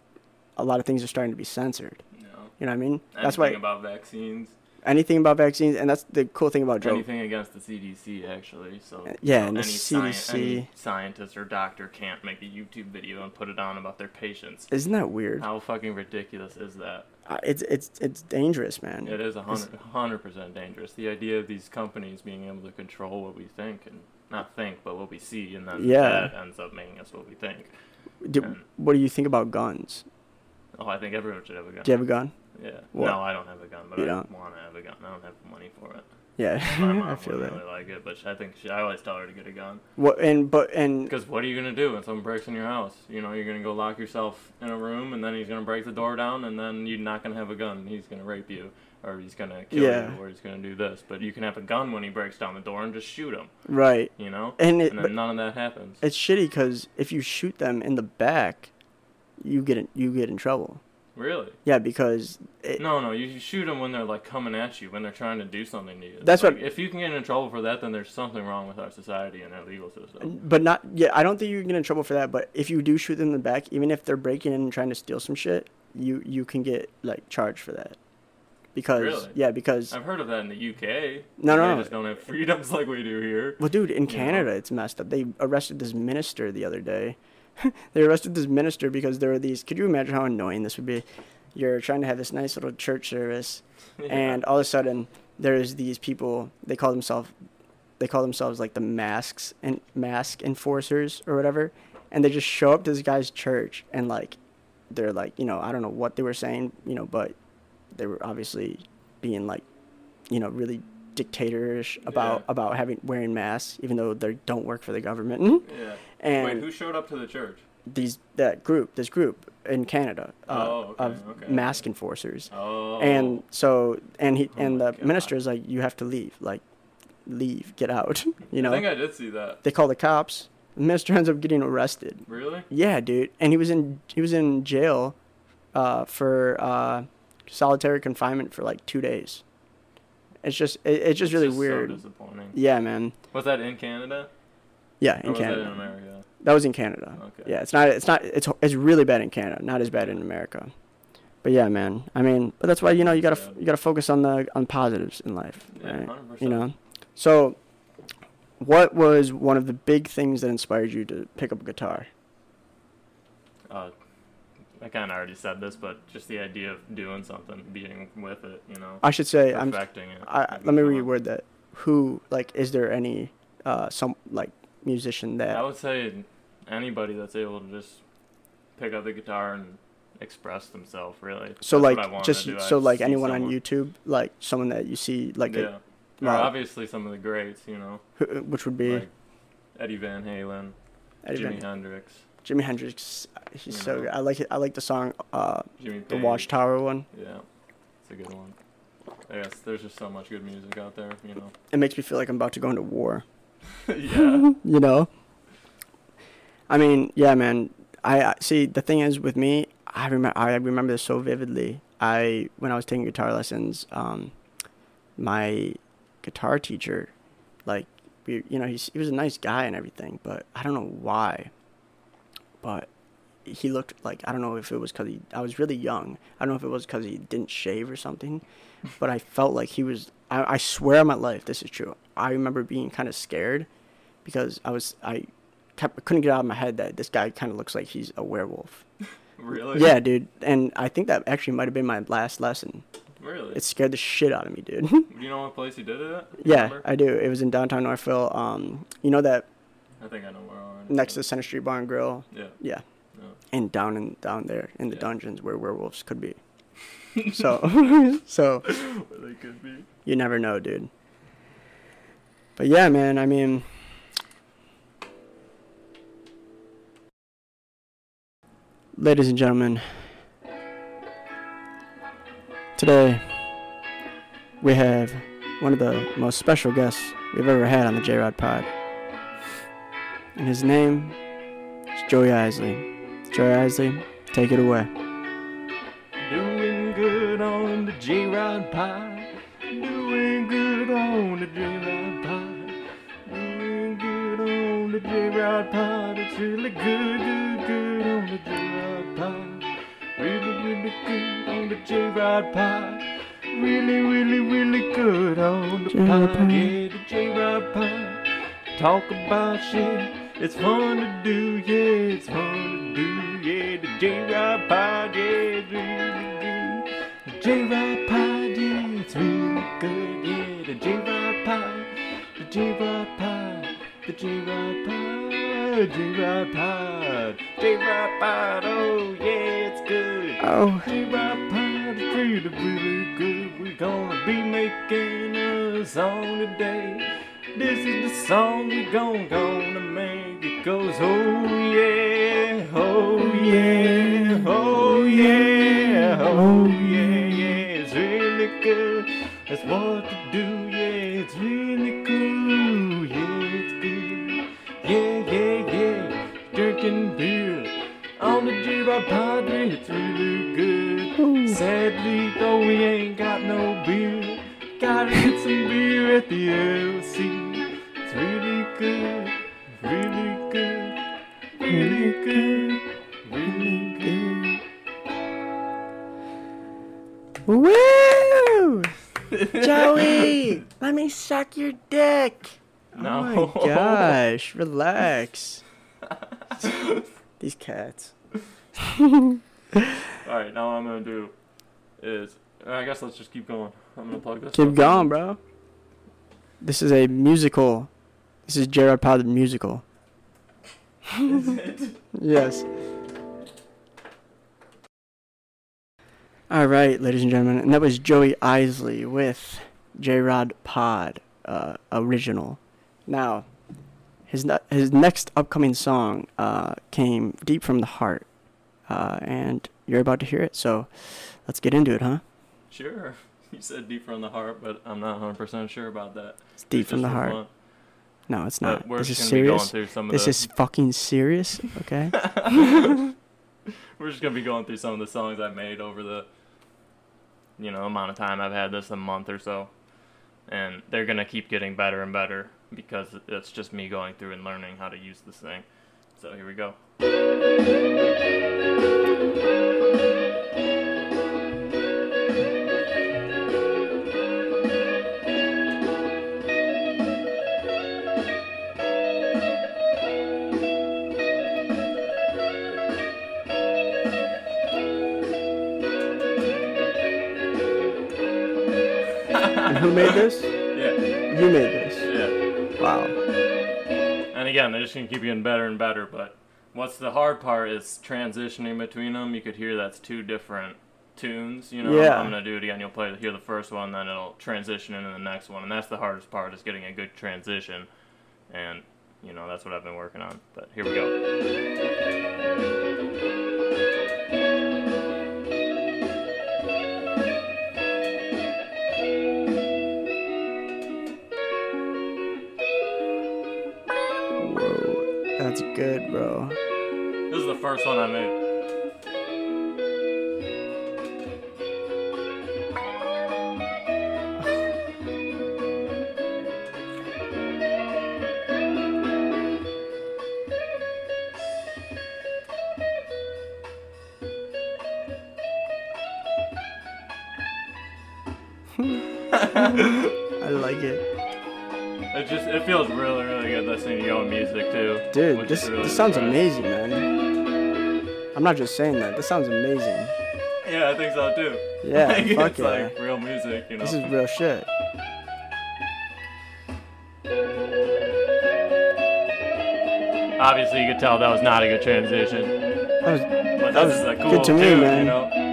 a lot of things are starting to be censored. No. You know what I mean? That's Anything why about vaccines, anything about vaccines, and that's the cool thing about Joe. anything against the CDC actually. So Uh, yeah, you and the any sci- CDC any scientist or doctor can't make a YouTube video and put it on about their patients. Isn't that weird? How fucking ridiculous is that? It's it's it's dangerous, man. It is a hundred hundred percent dangerous. The idea of these companies being able to control what we think and not think, but what we see, and then Yeah. that ends up making us what we think. Do, and- what do you think about guns? Oh, I think everyone should have a gun. Do you have a gun? Yeah. What? No, I don't have a gun, but You I don't? want to have a gun. I don't have the money for it. Yeah, My mom I feel that. really like it, but I think she, I always tell her to get a gun. What and but and Because what are you gonna do when someone breaks in your house? You know, you're gonna go lock yourself in a room, and then he's gonna break the door down, and then you're not gonna have a gun. He's gonna rape you, or he's gonna kill Yeah. you, or he's gonna do this. But you can have a gun when he breaks down the door and just shoot him. right, You know, and it and then none of that happens. it's shitty because if you shoot them in the back, you get in, you get in trouble. Really? Yeah, because it, No, no. You shoot them when they're like coming at you, when they're trying to do something to you. That's Like, what- If you can get in trouble for that, then there's something wrong with our society and our legal system. but not yeah. I don't think you can get in trouble for that. But if you do shoot them in the back, even if they're breaking in and trying to steal some shit, you you can get like charged for that. Because Really? yeah, because I've heard of that in the UK. No, no, They no. just don't have freedoms like we do here. Well, dude, in You know? Canada, it's messed up. They arrested this minister the other day. they arrested this minister because there were these. Could you imagine how annoying this would be? You're trying to have this nice little church service, Yeah. and all of a sudden, there's these people. They call themselves, they call themselves like the masks and mask enforcers or whatever, and they just show up to this guy's church and like, they're like, you know, I don't know what they were saying, you know, but they were obviously being like, you know, really dictatorish about Yeah. about having wearing masks, even though they don't work for the government. yeah. And Wait, who showed up to the church? these that group, this group in Canada uh, Oh, okay, of okay. mask enforcers, Oh. and so and he Oh and the God. minister is like, you have to leave, like, leave, get out. you know, I think I did see that. they call the cops. The minister ends up getting arrested. Really? Yeah, dude, and he was in he was in jail uh, for uh, solitary confinement for like two days. It's just it, it's just It's really so weird. disappointing. yeah, man. Was that in Canada? Yeah, or in Canada. that in America? That was in Canada. Okay. Yeah, it's not. It's not. It's it's really bad in Canada. Not as bad in America. But yeah, man. I mean, but that's why you know you gotta Yeah. you gotta focus on the on positives in life, Yeah, right? 100%. You know. So, what was one of the big things that inspired you to pick up a guitar? Uh, I kind of already said this, but just the idea of doing something, being with it, you know, I should say I'm. it. I, let me reword that. Who like is there any uh some like musician that I would say anybody that's able to just pick up the guitar and express themselves, really. so That's like just so like anyone on YouTube like someone that you see like yeah. a, wow. obviously some of the greats, you know, who, which would be like Eddie Van Halen, Eddie Jimi Van- Hendrix, Jimi Hendrix. He's You so know. good. I like it. I like the song uh Jimi the. Watchtower one. Yeah, it's a good one. I guess there's just so much good music out there, you know. It makes me feel like I'm about to go into war. yeah. you know. I mean, yeah, man. I I- see. The thing is, with me, I remember. I remember this so vividly. I when I was taking guitar lessons, um, my guitar teacher, like, we, you know, he's, he was a nice guy and everything, but I don't know why. But he looked like I don't know if it was because he. I was really young. I don't know if it was because he didn't shave or something, but I felt like he was. I, I swear on my life, this is true. I remember being kind of scared because I was I kept couldn't get out of my head that this guy kind of looks like he's a werewolf. Really? Yeah, dude, and I think that actually might have been my last lesson. Really? It scared the shit out of me, dude. Do you know what place you did it at? You yeah, remember? I do. It was in downtown Northville. Um, you know that I think I know where. next to Center Street Bar and Grill. Yeah. Yeah, And down in down there in the Yeah. dungeons where werewolves could be. so, so Where they could be. you never know, dude. But yeah, man. I mean, ladies and gentlemen, today we have one of the most special guests we've ever had on the J Rod Pod, and his name is Joey Isley. Joey Isley, take it away. Doing good on the J Rod Pod. Doing good on the J Rod Pod. Doing good on the J Rod Pod. It's really good, good, good on the J Rod Pod. Really, really good on the J Rod Pod. Really, really, really good on the J-Rod pod. Pod. Yeah, the J Rod Pod. Talk about shit. It's fun to do, yeah, it's fun to do, yeah. The J Rod Pod, yeah, it's really good. The J Rod Pod, yeah, it's really good, yeah. The J Rod Pod, the J Rod Pod, the J Rod Pod, J Rod Pod, J Rod Pod, oh yeah, it's good. Oh, J Rod Pod is really, really good. We're gonna be making a song today. This is the song we gon' gonna make. Goes, oh yeah, oh yeah, oh yeah, oh yeah, yeah. It's really good. That's what my gosh, relax. These cats. All right, now what I'm gonna do is, I guess let's just keep going. I'm gonna plug this. Keep stuff going, bro. This is a musical. This is J Rod Pod musical. Is it? Yes. All right, ladies and gentlemen, and that was Joey Isley with J Rod Pod uh, original. Now, his his next upcoming song uh, came deep from the heart, uh, and you're about to hear it. So, let's get into it, huh? Sure. You said deep from the heart, but I'm not 100% sure about that. It's deep It's from the heart. fun. No, it's not. This is just gonna be going serious. through some of This the. is fucking serious. Okay. We're just gonna be going through some of the songs I made over the, you know, amount of time I've had this a month or so, and they're gonna keep getting better and better because it's just me going through and learning how to use this thing. So here we go. Just gonna keep getting better and better. But what's the hard part is transitioning between them. You could hear that's two different tunes. You know, Yeah. I'm gonna do it again. You'll play hear the first one, then it'll transition into the next one, and that's the hardest part is getting a good transition. And you know, that's what I've been working on. But here we go. First one I made. I like it. It just it feels really really good listening to your own music too. Dude, this, really this sounds surprising. amazing, man. I'm not just saying that. This sounds amazing. Yeah, I think so too. Yeah, Like, fuck it's yeah. like real music, you know. This is real shit. Obviously, you could tell that was not a good transition, That was, but That was a cool good to me, man. you know.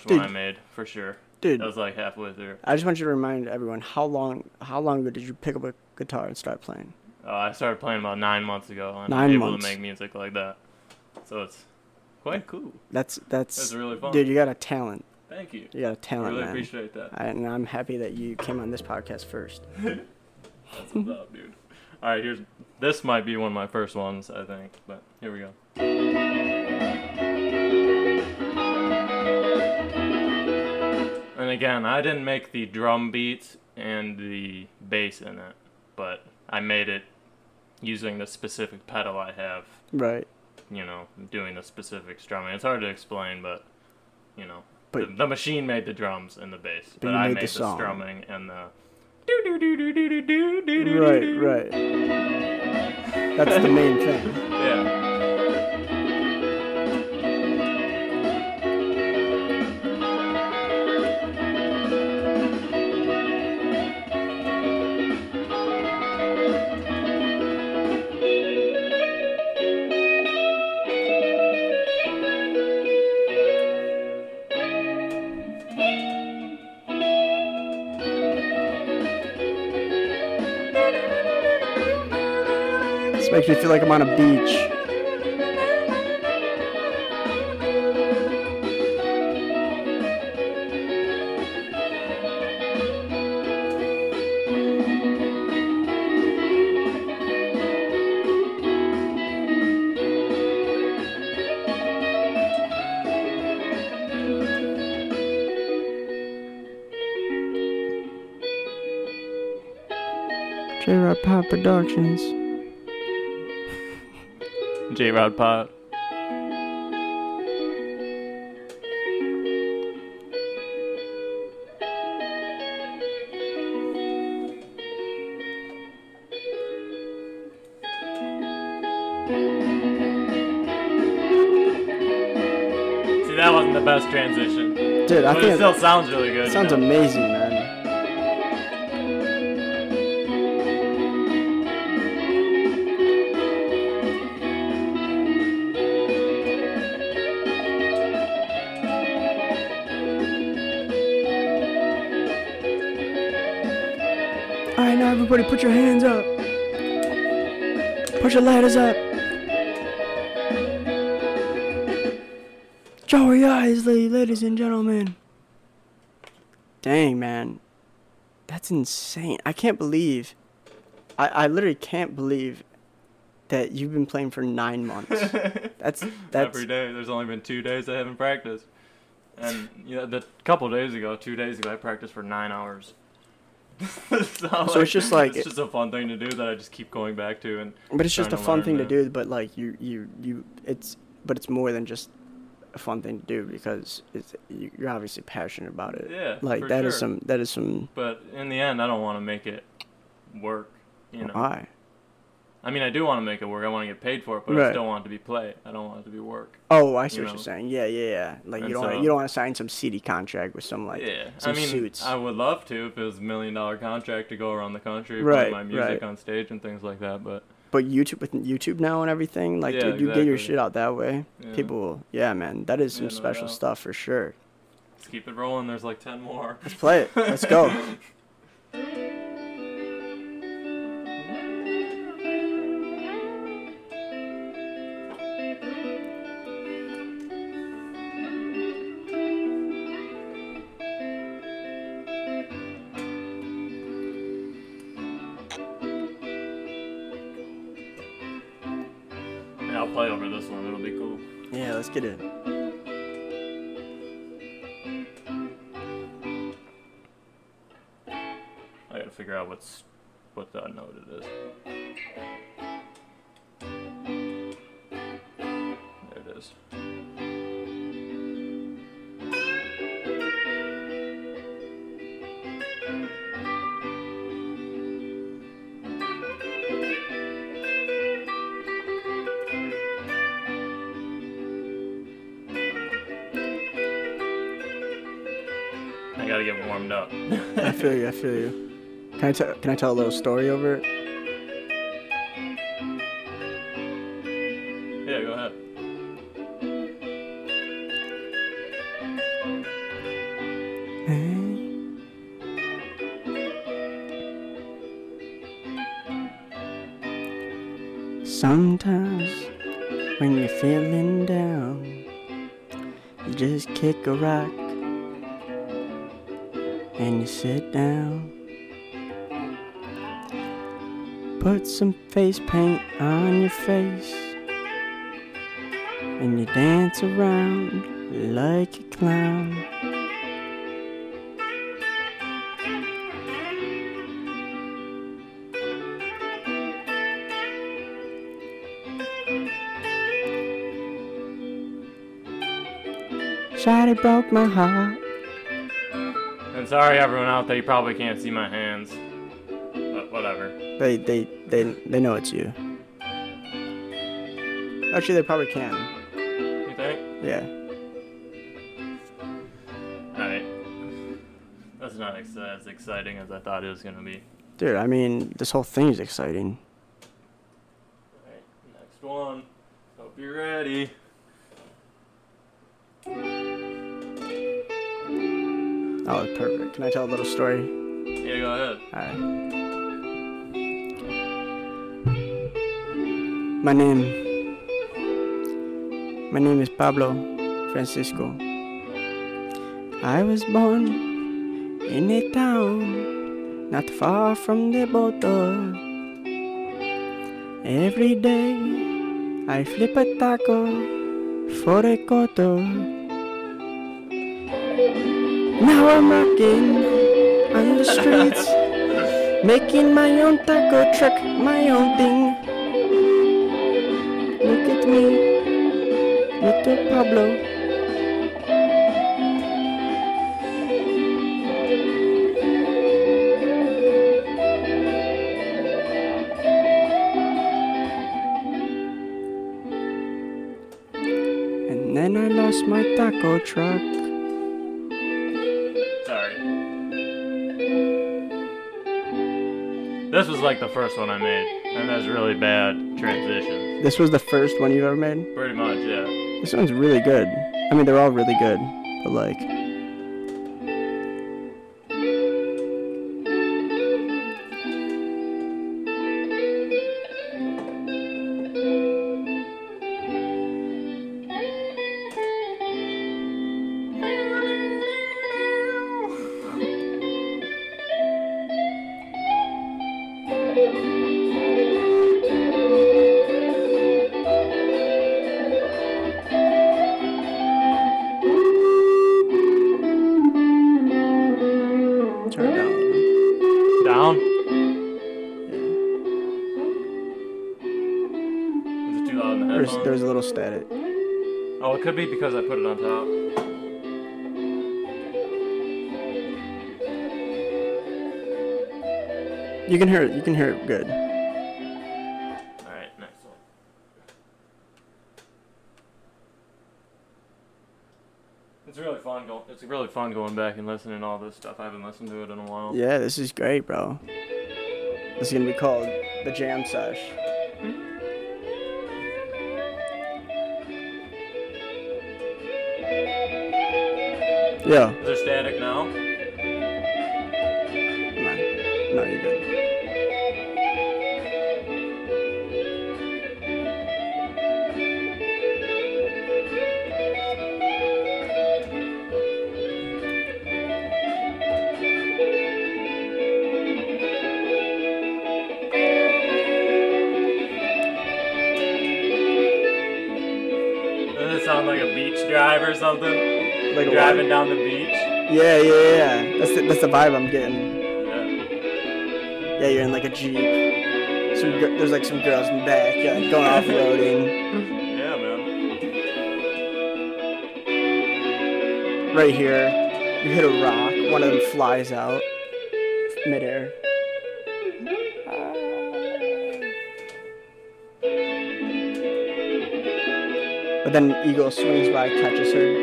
First Dude. one I made, for sure. dude. That was like halfway through. I just want you to remind everyone how long how long ago did you pick up a guitar and start playing? Uh, I started playing about nine months ago, and Nine I'm able months. to make music like that. So it's quite cool. That's that's That's really fun. dude. You got a talent. Thank you. You got a I talent, really man. appreciate that. I, and I'm happy that you came on this podcast first. That's what's up, dude. All right, here's this might be one of my first ones, I think, but here we go. And again, I didn't make the drum beats and the bass in it, but I made it using the specific pedal I have. Right. You know, doing the specific strumming. It's hard to explain, but you know, but, the, the machine made the drums and the bass, but, but I made the, the strumming and the. Right, right. That's the main thing. yeah. Makes me feel like I'm on a beach. J Rod Pod Productions. J Rod Pod. See, that wasn't the best transition. Dude, I but it think still sounds really good. it you sounds know? amazing, man. Put your hands up. Put your ladders up. Joey Isley, ladies and gentlemen. Dang, man. That's insane. I can't believe. I, I literally can't believe that you've been playing for nine months. That's that's every day. There's only been two days I haven't practiced, and you know, the couple days ago, two days ago, I practiced for nine hours. so, So it's just like- it's just a fun thing to do that I just keep going back to, and but it's just a fun thing to do. But like you you you it's but it's more than just a fun thing to do because it's you, you're obviously passionate about it. yeah, Like that is sure. some that is some But in the end, I don't want to make it work. You know, why. I mean, I do want to make it work. I want to get paid for it, but I Right. still want it to be play. I don't want it to be work. Oh, I see you what know. you're saying. Yeah, yeah, yeah. Like you don't so- you don't want to sign some CD contract with some like yeah, some I mean, suits. I would love to if it was a million dollar contract to go around the country, Right, play my music right. on stage and things like that. But But YouTube with YouTube now and everything, like Yeah, dude, you get your shit out that way. yeah, People, will, yeah, man, that is some Yeah, no special doubt. stuff for sure. let's keep it rolling. There's like ten more. Let's play it. Let's go. feel you. I feel you. Can I tell? Can I tell a little story over it? yeah, go ahead. Sometimes when you're feeling down, you just kick a rock and you sit down. Put some face paint on your face and you dance around like a clown. Shawty broke my heart. Sorry, everyone out there, you probably can't see my hands. But whatever. They they they they know it's you. Actually, they probably can. You think? Yeah. Alright. That's not ex- as exciting as I thought it was gonna be. Dude, I mean, this whole thing is exciting. Can I tell a little story? Yeah, go ahead. Alright. My name. My name is Pablo Francisco. I was born in a town not far from the border. Every day I flip a taco for a quarter. Now I'm rocking on the streets, making my own taco truck, my own thing. Look at me, little Pablo. And then I lost my taco truck. This was like the first one I made, and that's really bad transitions. This was the first one you've ever made? Pretty much, yeah. This one's really good. I mean, they're all really good, but like. Can hear it. You can hear it good. All right, next one. It's really fun going. It's really fun going back and listening to all this stuff. I haven't listened to it in a while. Yeah, this is great, bro. This is gonna be called the Jam Sesh. Yeah. Is there static now? No, no, you're good. Drive or something? Like Driving down the beach. Yeah, yeah, yeah. That's the, that's the vibe I'm getting. Yeah. Yeah, you're in like a jeep. Some there's like some girls in the back, yeah, like going off roading. Yeah, man. Right here, you hit a rock. One of them flies out midair. But then eagle swings by, catches her.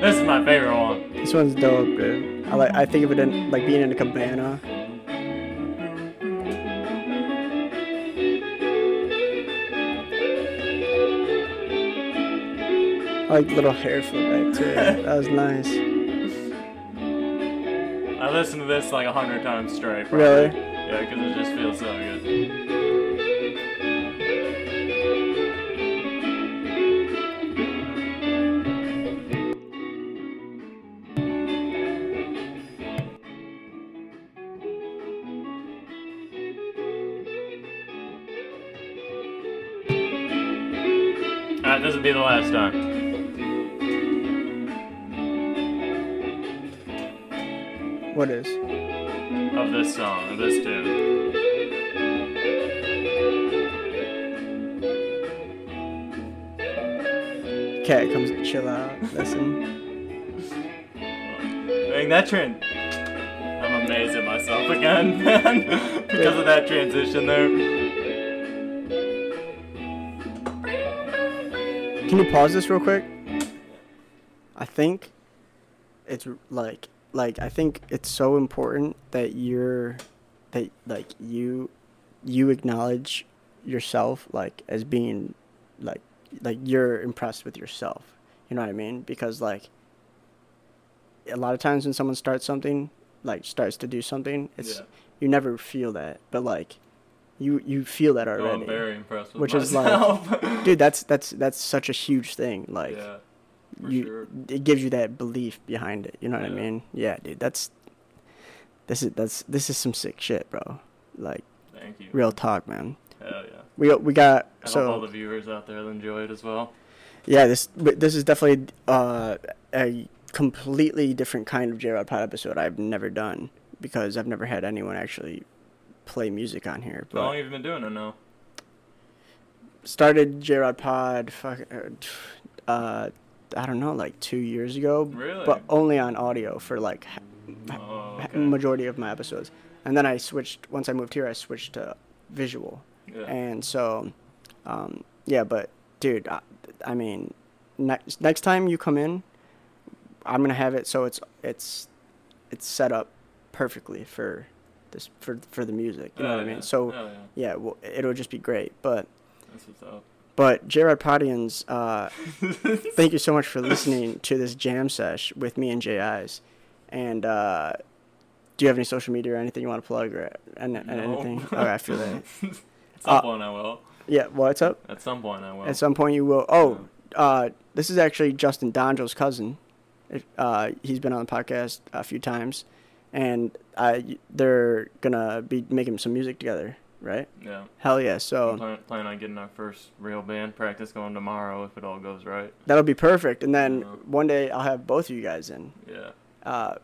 This is my favorite one. This one's dope, dude. I like. I think of it in like being in a cabana. Like little hair flip back too. That was nice. I listened to this like a hundred times straight. Probably. Really? Yeah, because it just feels so good. Alright, this will be the last time. What is? of this song, of this tune. Cat comes to chill out. Listen. Mean, that trend. I'm amazed at myself again, man, because of that transition there. Can you pause this real quick? I think it's like like I think it's so important that you're that like you you acknowledge yourself like as being like like you're impressed with yourself. You know what I mean? Because like a lot of times when someone starts something, like starts to do something, it's Yeah. you never feel that, but like you you feel that Oh, already. I'm very impressed with Which is like- Dude, that's that's that's such a huge thing. Like yeah, for you sure. it gives you that belief behind it you know what i mean yeah dude that's this is that's this is some sick shit bro like Thank you. real talk man Hell yeah. we we got I hope all the viewers out there enjoy it as well. yeah this this is definitely uh a completely different kind of j-rod pod episode i've never done because i've never had anyone actually play music on here How long have you been doing it now? started j-rod pod fuck uh i don't know like two years ago Really? but only on audio for like Oh, okay. majority of my episodes. And then I switched once I moved here. I switched to visual, Yeah. and so um, yeah. But dude, I, I mean, next next time you come in, I'm gonna have it so it's it's it's set up perfectly for this for for the music. You know Hell what I mean? So Hell yeah. yeah, well, it'll just be great. But That's what's up. But J-Rod Podians, uh, thank you so much for listening to this jam sesh with me and Jay Eyes. And uh, do you have any social media or anything you want to plug or and, and No. anything? Okay, I feel that. At some Uh, point I will. Yeah, what's up? At some point I will. At some point you will. Oh, uh, this is actually Justin Donjo's cousin. Uh, he's been on the podcast a few times, and uh, they're gonna be making some music together. Right? Yeah. Hell yeah. So plan, plan on getting our first real band practice going tomorrow if it all goes right. that'll be perfect. And then Yeah. one day I'll have both of you guys in. Yeah. Uh,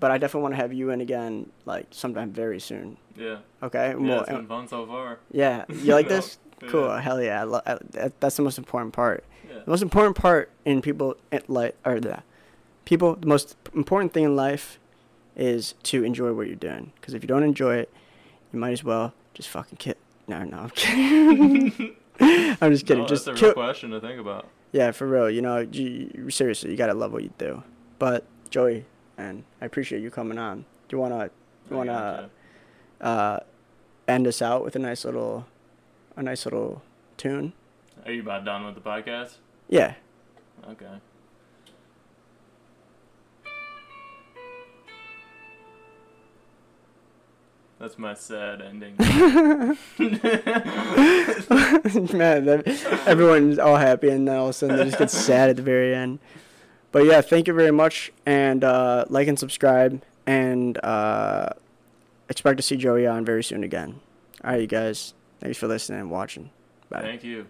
but I definitely want to have you in again, like sometime very soon. Yeah. Okay. Yeah, Well, it's been fun so far. yeah. You like No. this? Cool. Yeah. Hell yeah. I lo- I, that, that's the most important part. Yeah. The most important part in people it, like or the people the most important thing in life is to enjoy what you're doing. Because if you don't enjoy it, you might as well just fucking kill. No, no, I'm kidding. I'm just kidding. No, just that's a kill. real question to think about. Yeah, for real. You know, you, you- seriously, you gotta love what you do. But Joey, and I appreciate you coming on. Do you wanna you wanna uh, end us out with a nice little a nice little tune? Are you about done with the podcast? Yeah. Okay. That's my sad ending. Man, that, everyone's all happy, and then all of a sudden they just get sad at the very end. But yeah, thank you very much, and uh, like and subscribe, and uh, expect to see Joey on very soon again. All right, you guys. Thanks for listening and watching. Bye. Thank you.